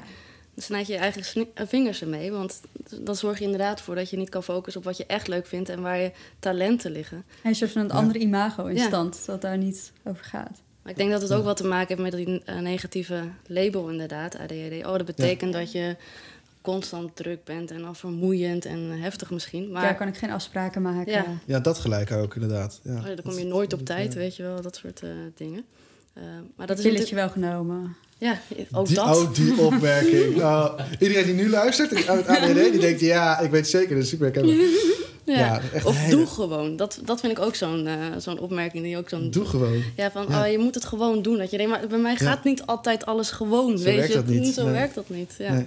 snijd je je eigen eh, vingers ermee. Want dan zorg je inderdaad voor dat je niet kan focussen op wat je echt leuk vindt en waar je talenten liggen. En een soort van een Ja. andere imago in Ja. stand, dat daar niet over gaat. Maar ik denk dat het ook wat te maken heeft met die eh, negatieve label inderdaad, ADHD. Oh, dat betekent dat je constant druk bent en al vermoeiend en heftig misschien. Maar Daar kan ik geen afspraken maken. Ja. ja, dat gelijk ook inderdaad. Ja. oh, dan kom je nooit op tijd, weet je wel, dat soort eh, dingen. Eh, maar Dat is natuurlijk... wel genomen. Ja, ook die, dat. Oh, die opmerking. Oh, iedereen die nu luistert uit die denkt... ja, ik weet zeker, dat is super herkenbaar. Ja. Ja, echt of hele- doe gewoon. Dat, dat vind ik ook zo'n eh, zo'n opmerking die ook zo'n... Doe gewoon. Ja, van Ja. Oh, je moet het gewoon doen. Dat je denkt, maar bij mij Ja. gaat niet altijd alles gewoon. Zo weet werkt je? dat niet. Zo Nee. werkt dat niet. Ja. Nee.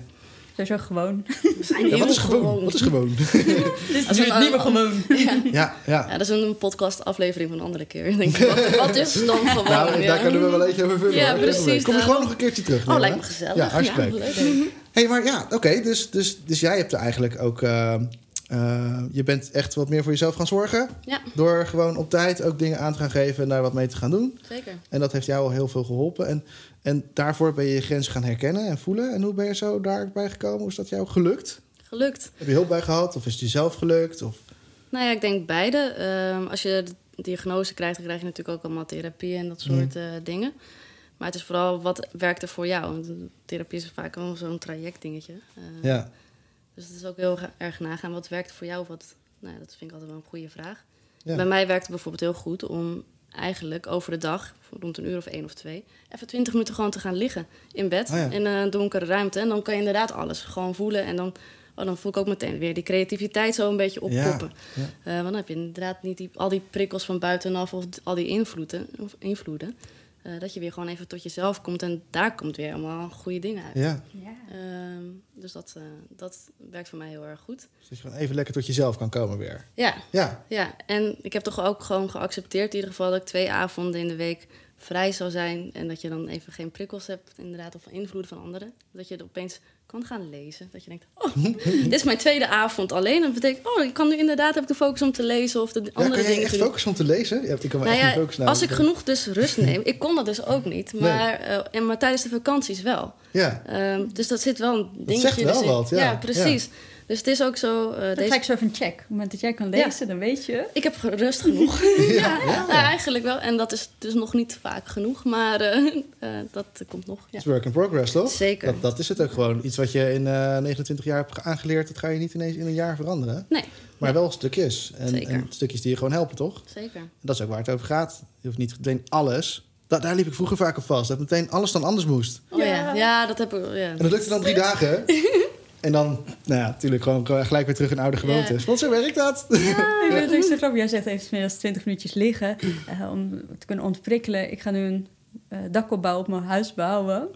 Sowieso gewoon. We zijn Ja, heel wat is gewoon? Wat is gewoon? Dit Dat is niet meer gewoon. Ja. ja, ja. ja, dat is een podcast aflevering van een andere keer. Ik denk, wat, wat is dan gewoon? Nou, ja? daar kunnen we wel eentje over vullen. Ja, hoor. precies, Kom je gewoon nog een keertje terug. Oh, lijkt me gezellig. Ja, hartstikke leuk. leuk. hey, maar ja, oké. dus, dus, dus jij hebt er eigenlijk ook... eh, eh, je bent echt wat meer voor jezelf gaan zorgen. Ja, Door gewoon op tijd ook dingen aan te gaan geven en daar wat mee te gaan doen. zeker. En dat heeft jou al heel veel geholpen. En, en daarvoor ben je je grens gaan herkennen en voelen. En hoe ben je zo daarbij gekomen? Hoe is dat jou gelukt? Gelukt. Heb je hulp bij gehad? Of is het jezelf gelukt? Of... Nou ja, ik denk beide. Ehm, als je de diagnose krijgt, dan krijg je natuurlijk ook allemaal therapie en dat soort eh, dingen. Maar het is vooral wat werkt er voor jou. Want therapie is vaak wel zo'n trajectdingetje. Eh, Ja. Dus het is ook heel erg nagaan. Wat werkt er voor jou? Wat, nou, ja, dat vind ik altijd wel een goede vraag. Ja. Bij mij werkt het bijvoorbeeld heel goed om eigenlijk over de dag, rond een uur of één of twee, even twintig minuten gewoon te gaan liggen in bed Oh ja. in een donkere ruimte. En dan kan je inderdaad alles gewoon voelen. En dan, oh, dan voel ik ook meteen weer die creativiteit zo een beetje oppoppen. Ja, Eh, want dan heb je inderdaad niet die, al die prikkels van buitenaf of al die invloeden. Of invloeden eh, dat je weer gewoon even tot jezelf komt en daar komt weer allemaal goede dingen uit. Ja. Ja. Ehm, Dus dat, eh, dat werkt voor mij heel erg goed. Dus dat je gewoon even lekker tot jezelf kan komen weer. Ja, Ja, ja, en ik heb toch ook gewoon geaccepteerd in ieder geval dat ik twee avonden in de week vrij zou zijn. En dat je dan even geen prikkels hebt, inderdaad, of invloed van anderen. Dat je er opeens kan gaan lezen. Dat je denkt, oh, dit is mijn tweede avond alleen. Dat betekent, oh, ik kan nu inderdaad, heb ik de focus om te lezen of de ja andere kan je dingen echt focussen om te lezen? Ja, ik kan Nou ja, focussen. als ik genoeg dus rust neem, ik kon dat dus ook niet, Nee. maar, eh, en, maar tijdens de vakanties wel. Ja, Ehm, dus dat zit wel een dingetje. zegt wel dus wat, ja. precies. Dus het is ook zo. eh, Dat deze... ga ik zo van check. Op het moment dat jij kan lezen, dan weet je. Ik heb rust genoeg. ja, ja, eigenlijk wel. En dat is dus nog niet vaak genoeg, maar eh, eh, dat komt nog. Ja. het is work in progress, toch? Zeker. Dat, dat is het ook gewoon. Iets wat je in eh, 29 jaar hebt aangeleerd, dat ga je niet ineens in een jaar veranderen. Nee, Maar wel stukjes. En, Zeker. en stukjes die je gewoon helpen, toch? zeker. En dat is ook waar het over gaat. Je hoeft niet meteen alles. Da- daar liep ik vroeger vaak op vast. Dat meteen alles dan anders moest. Oh ja, ja, dat heb ik. Ja. En dat lukte dan drie dagen. En dan, nou ja, natuurlijk gewoon gelijk weer terug in oude gewoontes. Want zo werkt dat. Ik vind het ook zo grappig. Jij zegt even meer dan 20 minuutjes liggen eh, om te kunnen ontprikkelen. Ik ga nu een eh, dak opbouwen op mijn huis bouwen.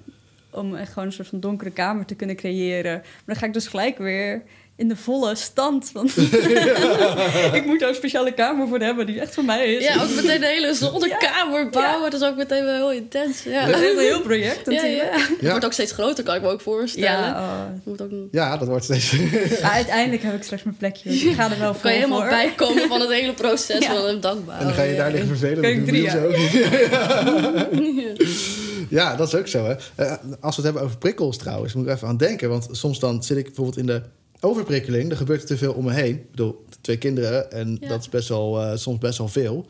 Om echt gewoon een soort van donkere kamer te kunnen creëren. Maar dan ga ik dus gelijk weer in de volle stand. Want ik moet daar een speciale kamer voor hebben die echt voor mij is. Ja, ook meteen de hele zolderkamer bouwen. Dat is ook meteen wel heel intens. Ja, Dat is een heel project ja, natuurlijk. ja. Het wordt ook steeds groter, kan ik me ook voorstellen. Ja, oh. Moet ook, Ja, dat wordt steeds... maar uiteindelijk heb ik straks mijn plekje. Dus ik ga er wel voor. kan je helemaal voor. bijkomen van het hele proces Ja. van een dak bouwen. En dan ga je Ja. daar liggen vervelen. Kan ik drie zo. Ja, dat is ook zo. Hè. Eh, als we het hebben over prikkels trouwens, moet ik even aan denken. Want soms dan zit ik bijvoorbeeld in de overprikkeling. Er gebeurt er te veel om me heen. Ik bedoel, twee kinderen en Ja. dat is best wel, eh, soms best wel veel.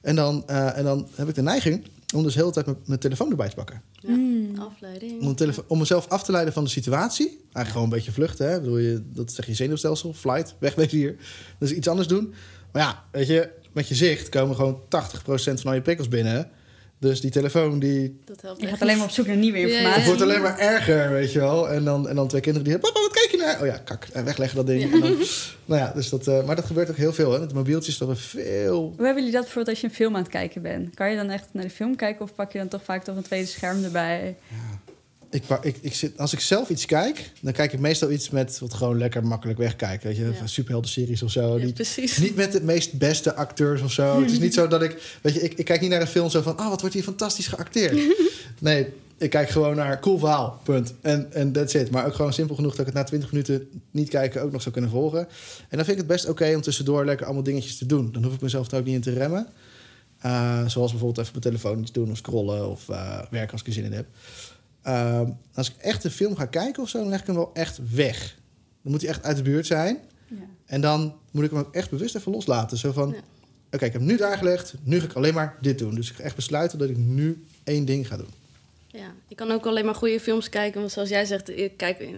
En dan, eh, en dan heb ik de neiging om dus de hele tijd mijn, telefoon erbij te pakken. Ja, afleiding. Om, telefo- om mezelf af te leiden van de situatie. Eigenlijk gewoon een beetje vluchten. Hè? Ik bedoel, je, dat zeg je zenuwstelsel, flight, wegwezen hier. Dus iets anders doen. Maar ja, weet je, met je zicht komen gewoon 80% van al je prikkels binnen. Dus die telefoon die Dat helpt Je gaat alleen maar op zoek naar nieuwe Ja, ja. informatie. het wordt alleen maar erger, weet je wel. En dan, en dan twee kinderen die papa, wat kijk je naar? Oh ja, kak. En wegleggen dat ding. Ja. En dan, nou ja, dus dat, eh, maar dat gebeurt ook heel veel. Hè. Met de mobieltjes dat we veel... Hoe hebben jullie dat bijvoorbeeld als je een film aan het kijken bent? Kan je dan echt naar de film kijken of pak je dan toch vaak toch een tweede scherm erbij? Ik, ik, ik zit, als ik zelf iets kijk, dan kijk ik meestal iets met wat gewoon lekker makkelijk wegkijken. Weet je, Ja. superhelden-series of zo. Ja, die, precies. Niet met de meest beste acteurs of zo. Het is niet zo dat ik... Weet je, ik, ik kijk niet naar een film zo van... Ah, wat wordt hier fantastisch geacteerd. nee, ik kijk gewoon naar cool verhaal, punt. En en that's it. Maar ook gewoon simpel genoeg dat ik het na 20 minuten niet kijken ook nog zou kunnen volgen. En dan vind ik het best oké om tussendoor lekker allemaal dingetjes te doen. Dan hoef ik mezelf er ook niet in te remmen. Eh, zoals bijvoorbeeld even mijn telefoon iets doen of scrollen of eh, werken als ik er zin in heb. Ehm, als ik echt een film ga kijken of zo, dan leg ik hem wel echt weg. Dan moet hij echt uit de buurt zijn. Ja. En dan moet ik hem ook echt bewust even loslaten. Zo van, Ja. oké, ik heb nu daar gelegd. Nu ga ik alleen maar dit doen. Dus ik ga echt besluiten dat ik nu één ding ga doen. Ja, ik kan ook alleen maar goede films kijken. Want zoals jij zegt, ik kijk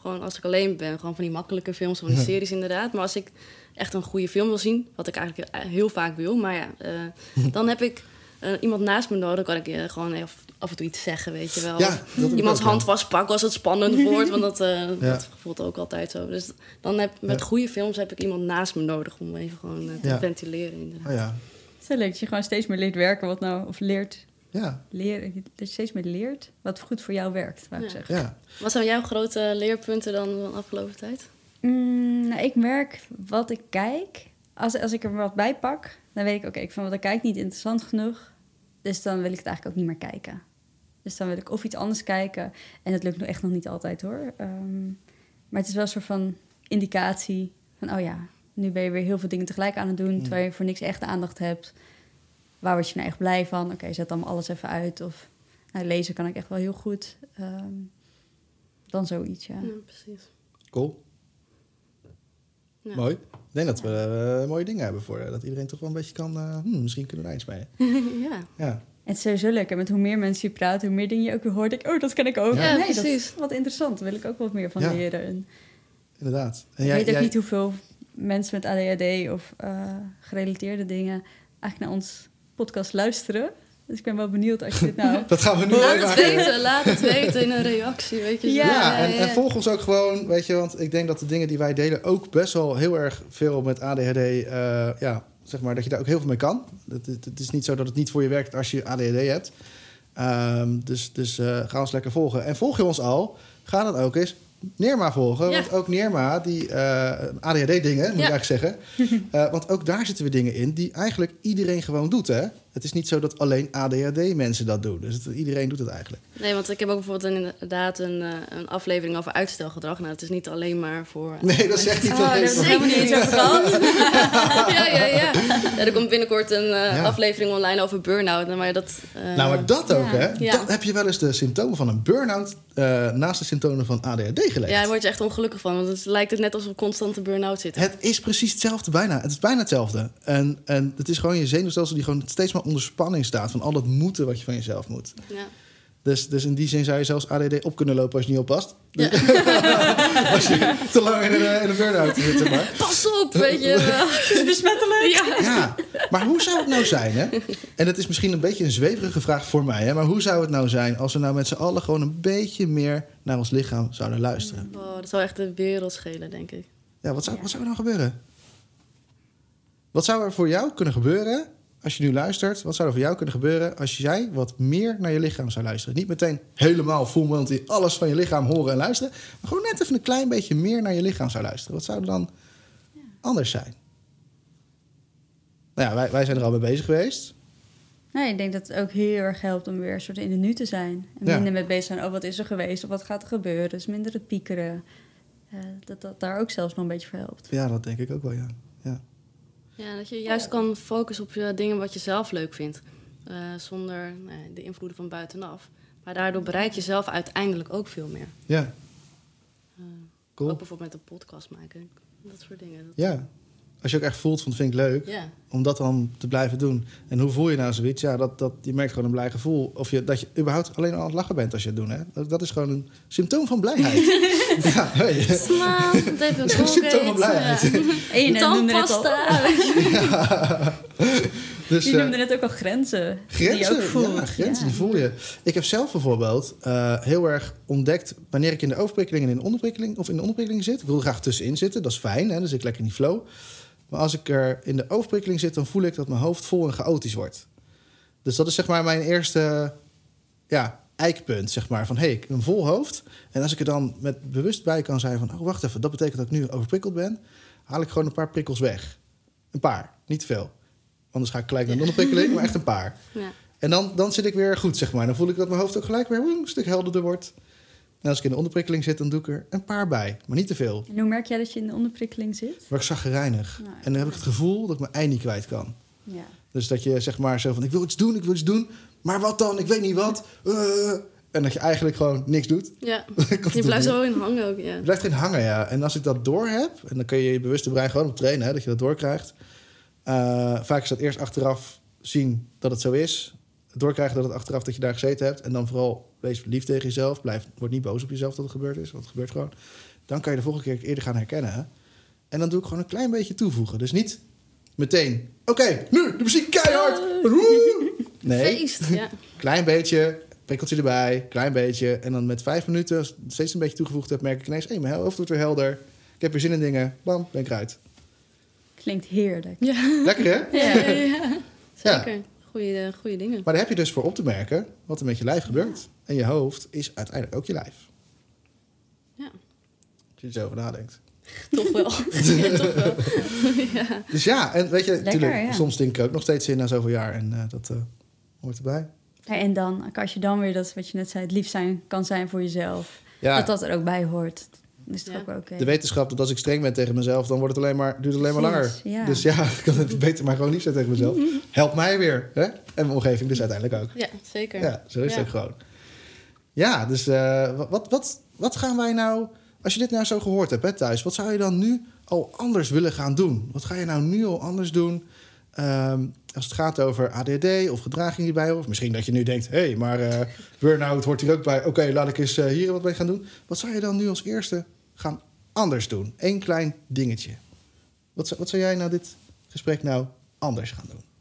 gewoon als ik alleen ben. Gewoon van die makkelijke films, van die series inderdaad. Maar als ik echt een goede film wil zien, wat ik eigenlijk heel vaak wil. Maar ja, eh, dan heb ik eh, iemand naast me nodig. Dan kan ik eh, gewoon even af en toe iets zeggen, weet je wel. Ja, iemands hand vastpakken als het spannend wordt. Want dat, eh, Ja. dat voelt ook altijd zo. Dus dan heb, met Ja. goede films heb ik iemand naast me nodig om even gewoon te Ja. ventileren. Inderdaad. Oh ja. Het is wel leuk dat je gewoon steeds meer leert werken wat nou, of leert Ja, leren, dat je steeds meer leert wat goed voor jou werkt, wou ik Ja. zeggen. ja. Wat zijn jouw grote leerpunten dan van de afgelopen tijd? Mm, nou, ik merk wat ik kijk. Als, als ik er wat bij pak, dan weet ik, oké, ik vind wat ik kijk niet interessant genoeg. Dus dan wil ik het eigenlijk ook niet meer kijken. Dus dan wil ik of iets anders kijken. En dat lukt nu echt nog niet altijd hoor. Ehm, maar het is wel een soort van indicatie van, oh ja, nu ben je weer heel veel dingen tegelijk aan het doen, terwijl je voor niks echt aandacht hebt. Waar word je nou echt blij van? Oké, zet dan alles even uit. Of nou, lezen kan ik echt wel heel goed. Ehm, dan zoiets, ja. Ja, precies. Cool. Ja. Mooi. Ik denk dat we eh, mooie dingen hebben voor eh, dat iedereen toch wel een beetje kan... eh, hmm, misschien kunnen we er iets mee. ja. Ja. Het is sowieso leuk. En met hoe meer mensen je praat, hoe meer dingen je ook weer hoort. Denk, ik, oh, dat ken ik ook. Ja, nee, dat precies. is wat interessant. Daar wil ik ook wat meer van Ja. leren. En Inderdaad. En ik jij- weet ook jij- niet hoeveel mensen met ADHD of eh, gerelateerde dingen eigenlijk naar ons podcast luisteren. Dus ik ben wel benieuwd als je dit nou... Dat gaan we nu Laat even het weten, laat het weten in een reactie, weet je. Ja, Ja, en, ja, en volg ons ook gewoon, weet je, want ik denk dat de dingen die wij delen ook best wel heel erg veel met ADHD, eh, ja, zeg maar, dat je daar ook heel veel mee kan. Het, het, het is niet zo dat het niet voor je werkt als je ADHD hebt. Ehm, dus dus eh, ga ons lekker volgen. En volg je ons al, ga dan ook eens Neerma volgen. Ja. Want ook Neerma, die eh, ADHD-dingen, moet Ja. ik eigenlijk zeggen. Eh, want ook daar zitten weer dingen in die eigenlijk iedereen gewoon doet. Hè? Het is niet zo dat alleen ADHD-mensen dat doen. Dus het- iedereen doet het eigenlijk. Nee, want ik heb ook bijvoorbeeld inderdaad een, eh, een aflevering over uitstelgedrag. Nou, het is niet alleen maar voor... eh, Nee, dat zegt niet Oh, daar alleen het helemaal niet over gehad. ja, ja, ja, ja. Er komt binnenkort een eh, Ja. aflevering online over burn-out. Maar dat... eh, Nou, maar dat ook, Ja. hè? Ja. Dat heb je wel eens de symptomen van een burn-out eh, naast de symptomen van ADHD gelegd. Ja, daar word je echt ongelukkig van. Want het lijkt het net alsof we constant een burn-out zitten. Het is precies hetzelfde bijna. Het is bijna hetzelfde. En, en het is gewoon je zenuwstelsel die gewoon steeds maar onder spanning staat... van al dat moeten wat je van jezelf moet. Ja. Dus, dus in die zin zou je zelfs ADD op kunnen lopen als je niet oppast. Ja. als je te lang in een, in een burn-out zit, zeg maar. Pas op, weet je wel. Het is besmettelijk. Ja. Ja, maar hoe zou het nou zijn, hè? En het is misschien een beetje een zweverige vraag voor mij, hè? Maar hoe zou het nou zijn als we nou met z'n allen gewoon een beetje meer naar ons lichaam zouden luisteren? Oh, dat zou echt de wereld schelen, denk ik. Ja, wat zou, wat zou er nou gebeuren? Wat zou er voor jou kunnen gebeuren als je nu luistert? Wat zou er voor jou kunnen gebeuren als jij wat meer naar je lichaam zou luisteren? Niet meteen helemaal full in alles van je lichaam horen en luisteren, maar gewoon net even een klein beetje meer naar je lichaam zou luisteren. Wat zou er dan anders zijn? Nou ja, wij, wij zijn er al mee bezig geweest. Nee, ik denk dat het ook heel erg helpt om weer een soort in de nu te zijn. En Ja. minder met bezig zijn, oh wat is er geweest of wat gaat er gebeuren. Dus minder het piekeren. Dat dat daar ook zelfs nog een beetje voor helpt. Ja, dat denk ik ook wel, ja. ja. Ja, dat je juist kan focussen op je dingen wat je zelf leuk vindt. Eh, zonder nou de invloeden van buitenaf. Maar daardoor bereik je zelf uiteindelijk ook veel meer. Ja, Eh, cool. Ook bijvoorbeeld met een podcast maken. Dat soort dingen. Dat- Ja. Als je ook echt voelt van, vind ik leuk. Ja. om dat dan te blijven doen. En hoe voel je nou zoiets? Ja, dat, dat, je merkt gewoon een blij gevoel. Of je, dat je überhaupt alleen al aan het lachen bent als je het doet. Hè? Dat, dat is gewoon een symptoom van blijheid. ja, hey. Dat is een symptoom van blijheid. En je noemde net al, Tandpasta. Dus, je eh, noemde net ook al grenzen. die je Grenzen, ook voelt. ja, grenzen Ja. die voel je. Ik heb zelf bijvoorbeeld eh, heel erg ontdekt... wanneer ik in de overprikkeling en in de onderprikkeling... of in de onderprikkeling zit. Ik wil er graag tussenin zitten, dat is fijn. Hè? Dan zit ik lekker in die flow. Maar als ik er in de overprikkeling zit... dan voel ik dat mijn hoofd vol en chaotisch wordt. Dus dat is zeg maar mijn eerste ja, eikpunt, zeg maar. Van, hé, hey, ik heb een vol hoofd. En als ik er dan met bewust bij kan zijn van... oh, wacht even, dat betekent dat ik nu overprikkeld ben... haal ik gewoon een paar prikkels weg. Een paar, niet te veel. Anders ga ik gelijk naar de onderprikkeling, maar echt een paar. Ja. En dan, dan zit ik weer goed, zeg maar. Dan voel ik dat mijn hoofd ook gelijk weer een stuk helderder wordt. En als ik in de onderprikkeling zit, dan doe ik er een paar bij. Maar niet te veel. En hoe merk jij dat je in de onderprikkeling zit? Maar ik zag reinig. Nou, En dan heb ik het gevoel dat ik mijn ei niet kwijt kan. Ja. Dus dat je zeg maar zo van, ik wil iets doen, ik wil iets doen. Maar wat dan? Ik weet niet wat. Eh. en dat je eigenlijk gewoon niks doet. Ja, je blijft zo in hangen ook, ja. Je blijft erin hangen, ja. En als ik dat door heb, en dan kun je je bewuste brein gewoon op trainen, hè, dat je dat doorkrijgt. Eh, vaak is dat eerst achteraf zien dat het zo is. Doorkrijgen dat het achteraf dat je daar gezeten hebt. En dan vooral wees lief tegen jezelf. Blijf, word niet boos op jezelf dat het gebeurd is, want het gebeurt gewoon. Dan kan je de volgende keer eerder gaan herkennen. hè. En dan doe ik gewoon een klein beetje toevoegen. Dus niet meteen, oké, nu de muziek keihard. Woe! Nee, Feest, ja. klein beetje, prikkeltje erbij, klein beetje. En dan met vijf minuten, als ik steeds een beetje toegevoegd heb, merk ik ineens, hé, mijn hoofd wordt weer helder. Ik heb weer zin in dingen. Bam, ben ik eruit. Klinkt heerlijk. Ja, Lekker hè? ja, ja, ja. Zeker. Goeie, eh, goeie dingen. Maar daar heb je dus voor op te merken wat er met je lijf gebeurt. En je hoofd is uiteindelijk ook je lijf. Ja. Als je er zo over nadenkt. Toch wel. ja, toch wel. ja. Dus ja, en weet je, Lekker, natuurlijk, ja. soms denk ik ook nog steeds in na zoveel jaar. En eh, dat eh, hoort erbij. Ja, en dan, als je dan weer dat, wat je net zei, het lief zijn kan zijn voor jezelf. Ja, Dat dat er ook bij hoort. Dan is het Ja. ook wel oké. de wetenschap dat als ik streng ben tegen mezelf, dan wordt het alleen maar, duurt het alleen maar langer. Ja. Dus ja, ik kan het beter maar gewoon lief zijn tegen mezelf. Helpt mij weer. Hè? En mijn omgeving dus uiteindelijk ook. ja, zeker. Ja, zo is Ja. het ook gewoon. Ja, dus eh, wat, wat, wat, wat gaan wij nou... Als je dit nou zo gehoord hebt hè, thuis... wat zou je dan nu al anders willen gaan doen? Wat ga je nou nu al anders doen... Ehm, als het gaat over ADD of gedraging die bij hoort? Of misschien dat je nu denkt... hé, hey, maar eh burn-out hoort hier ook bij. Oké, laat ik eens eh, hier wat mee gaan doen. Wat zou je dan nu als eerste gaan anders doen? Eén klein dingetje. Wat, wat zou jij na dit gesprek nou anders gaan doen?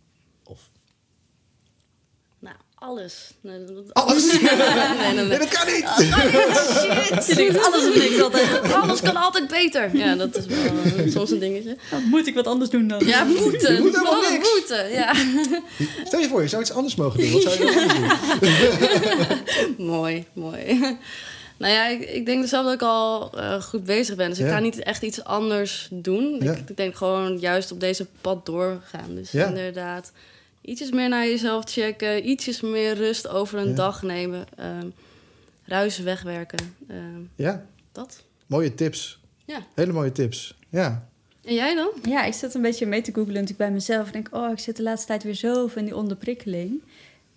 Alles. Nee, dat- alles? nee, nee, Nee, nee. dat kan niet! Shit! Je denkt alles of niks altijd. Alles kan altijd beter. Ja, dat is wel eh, soms een dingetje. Dan moet ik wat anders doen dan. Ja, moeten. Je moet helemaal niks. moeten, ja. Stel je voor, je zou iets anders mogen doen. Wat zou je anders doen? mooi, mooi. Nou ja, ik, ik denk zelf dat ik al eh, goed bezig ben. Dus ik ga niet echt iets anders doen. Ja. Ik, ik denk gewoon juist op deze pad doorgaan. Dus Ja. inderdaad, ietsjes meer naar jezelf checken. Ietsjes meer rust over een Ja. dag nemen. ehm ruis wegwerken. ehm, Ja, dat. mooie tips. Ja. Hele mooie tips. Ja. En jij dan? Ja, ik zat een beetje mee te googlen natuurlijk bij mezelf. Ik denk, oh, ik zit de laatste tijd weer zo in die onderprikkeling.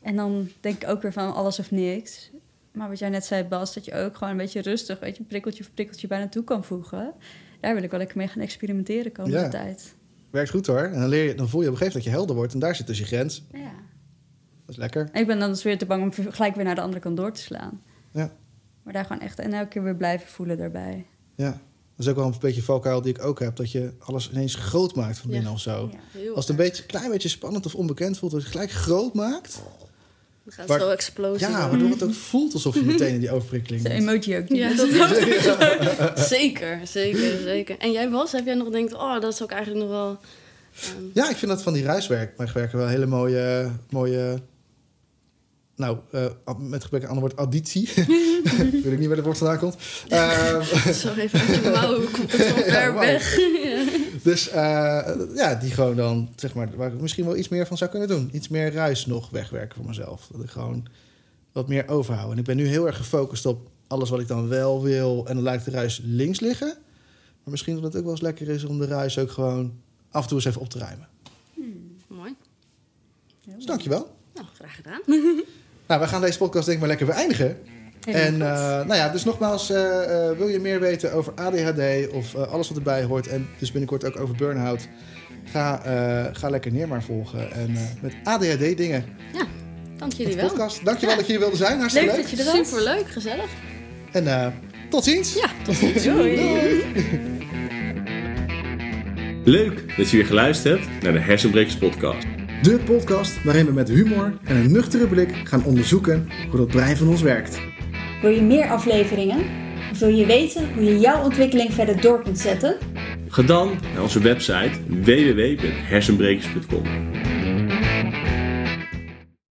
En dan denk ik ook weer van alles of niks. Maar wat jij net zei, Bas, dat je ook gewoon een beetje rustig, weet je, prikkeltje voor prikkeltje bij naartoe kan voegen. Daar wil ik wel lekker mee gaan experimenteren komende Ja. tijd. Werkt goed hoor. En dan, leer je, dan voel je op een gegeven moment dat je helder wordt. En daar zit dus je grens. Ja. Dat is lekker. En ik ben dan dus weer te bang om gelijk weer naar de andere kant door te slaan. Ja. Maar daar gewoon echt en elke keer weer blijven voelen daarbij. Ja. Dat is ook wel een beetje valkuil die ik ook heb. Dat je alles ineens groot maakt van Ja. binnen of zo. Ja. Als het een beetje, een klein beetje spannend of onbekend voelt, dat je het gelijk groot maakt. Dan gaat zo explosie. Ja, door. waardoor het ook voelt alsof je meteen in die overprikkeling De bent. emoji ook. Ja, niet. zeker, zeker, zeker. En jij was, heb jij nog denkt, oh, dat is ook eigenlijk nog wel. ehm, Ja, ik vind dat van die reiswerken wel hele mooie, mooie nou, eh, met gebrek aan ander woord, additie. Weet ik niet waar het woord vandaan komt. Ehm, Zo even uit je mouw, hoe komt het zo ver weg? Ja. Dus eh, ja, die gewoon dan, zeg maar, waar ik misschien wel iets meer van zou kunnen doen. Iets meer ruis nog wegwerken voor mezelf. Dat ik gewoon wat meer overhoud. En ik ben nu heel erg gefocust op alles wat ik dan wel wil. En dan lijkt de ruis links liggen. Maar misschien dat het ook wel eens lekker is om de ruis ook gewoon af en toe eens even op te ruimen. Mooi. Dus dankjewel. Nou, graag gedaan. Nou, we gaan deze podcast denk ik maar lekker beëindigen. En eh, nou ja, dus nogmaals, eh, eh, wil je meer weten over ADHD of eh, alles wat erbij hoort en dus binnenkort ook over burn-out, ga, eh, ga lekker neer maar volgen. En eh, met ADHD dingen. Dank Met jullie wel. podcast. Dankjewel dat jullie wilden zijn. Hartstikke Leuk leuk. dat je er was. Superleuk, gezellig. En eh, tot ziens. Ja, tot ziens. Doei. Leuk dat je weer geluisterd hebt naar de Hersenbrekers podcast. De podcast waarin we met humor en een nuchtere blik gaan onderzoeken hoe dat brein van ons werkt. Wil je meer afleveringen? Of wil je weten hoe je jouw ontwikkeling verder door kunt zetten? Ga dan naar onze website www.hersenbrekers.com.